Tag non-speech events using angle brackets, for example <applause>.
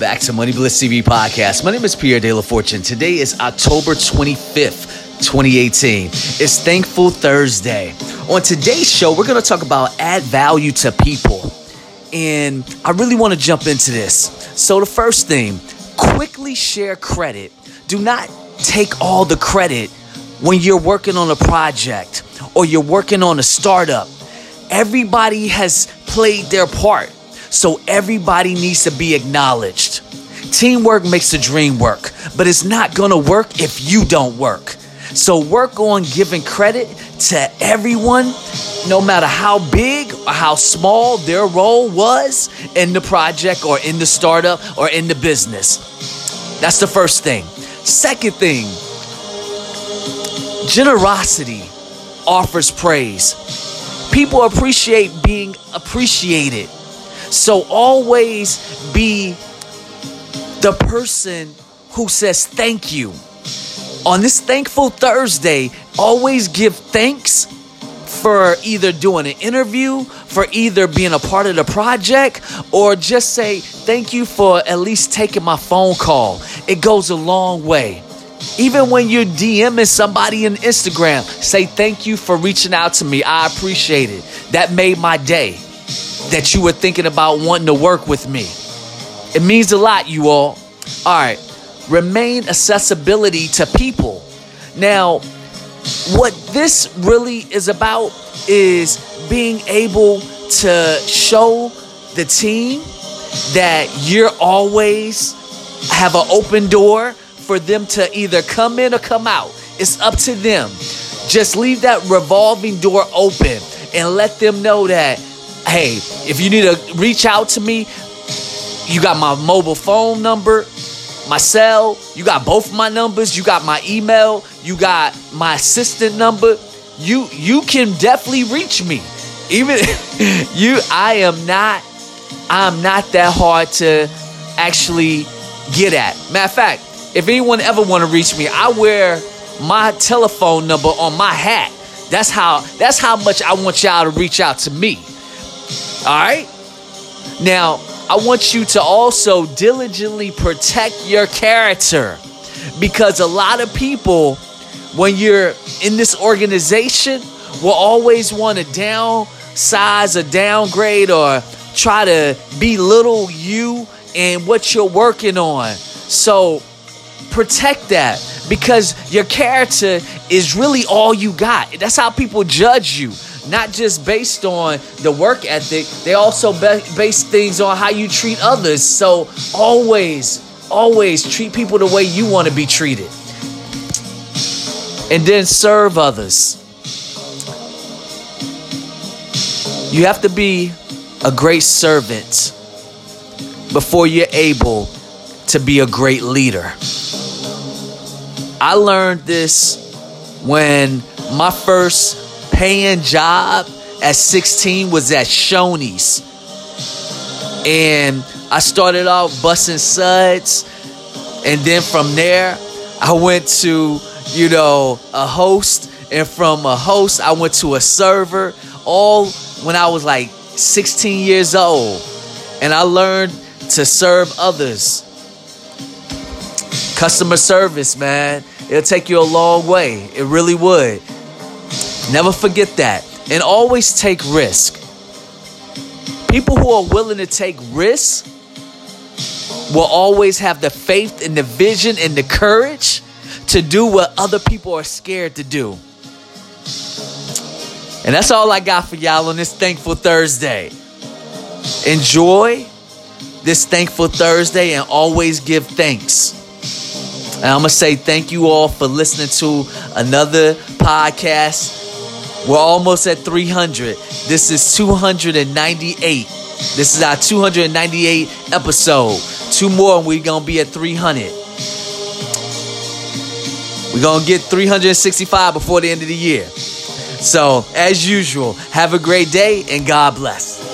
to Money Bliss TV podcast. My name is Pierre De La Fortune. Today is October 25th, 2018. It's Thankful Thursday. On today's show, we're going to talk about add value to people. And I really want to jump into this. So, the first thing, quickly share credit. Do not take all the credit when you're working on a project or you're working on a startup. Everybody has played their part. So everybody needs to be acknowledged. Teamwork makes the dream work, but it's not gonna work if you don't work. So work on giving credit to everyone, no matter how big or how small their role was in the project or in the startup or in the business. That's the first thing. Second thing, generosity offers praise. People appreciate being appreciated. So always be the person who says thank you. On this thankful Thursday, always give thanks for either doing an interview, for either being a part of the project, or just say thank you for at least taking my phone call. It goes a long way. Even when you're DMing somebody in Instagram, say thank you for reaching out to me. I appreciate it. That made my day that you were thinking about wanting to work with me. It means a lot, you all. All right. Remain accessibility to people. Now, what this really is about is being able to show the team that you're always have an open door for them to either come in or come out. It's up to them. Just leave that revolving door open and let them know that hey, if you need to reach out to me, you got my mobile phone number, my cell, you got both my numbers, you got my email, you got my assistant number. You you can definitely reach me. Even <laughs> you I am not I'm not that hard to actually get at. Matter of fact, if anyone ever want to reach me, I wear my telephone number on my hat. That's how that's how much I want y'all to reach out to me. All right? Now, I want you to also diligently protect your character because a lot of people, when you're in this organization, will always want to downsize or downgrade or try to belittle you and what you're working on. So, protect that because your character is really all you got. That's how people judge you not just based on the work ethic, they also base things on how you treat others. So always, always treat people the way you want to be treated. And then serve others. You have to be a great servant before you're able to be a great leader. I learned this when my first paying job at 16 was at Shoney's. And I started off busting suds. And then from there, I went to, you know, a host. And from a host, I went to a server, all when I was like 16 years old. And I learned to serve others. Customer service, man. It'll take you a long way. It really would. Never forget that. And always take risk. People who are willing to take risks will always have the faith and the vision and the courage to do what other people are scared to do. And that's all I got for y'all on this Thankful Thursday. Enjoy this Thankful Thursday and always give thanks. And I'm going to say thank you all for listening to another podcast we're almost at 300. This is 298. This is our 298 episode. Two more and we're going to be at 300. We're going to get 365 before the end of the year. So, as usual, have a great day and God bless.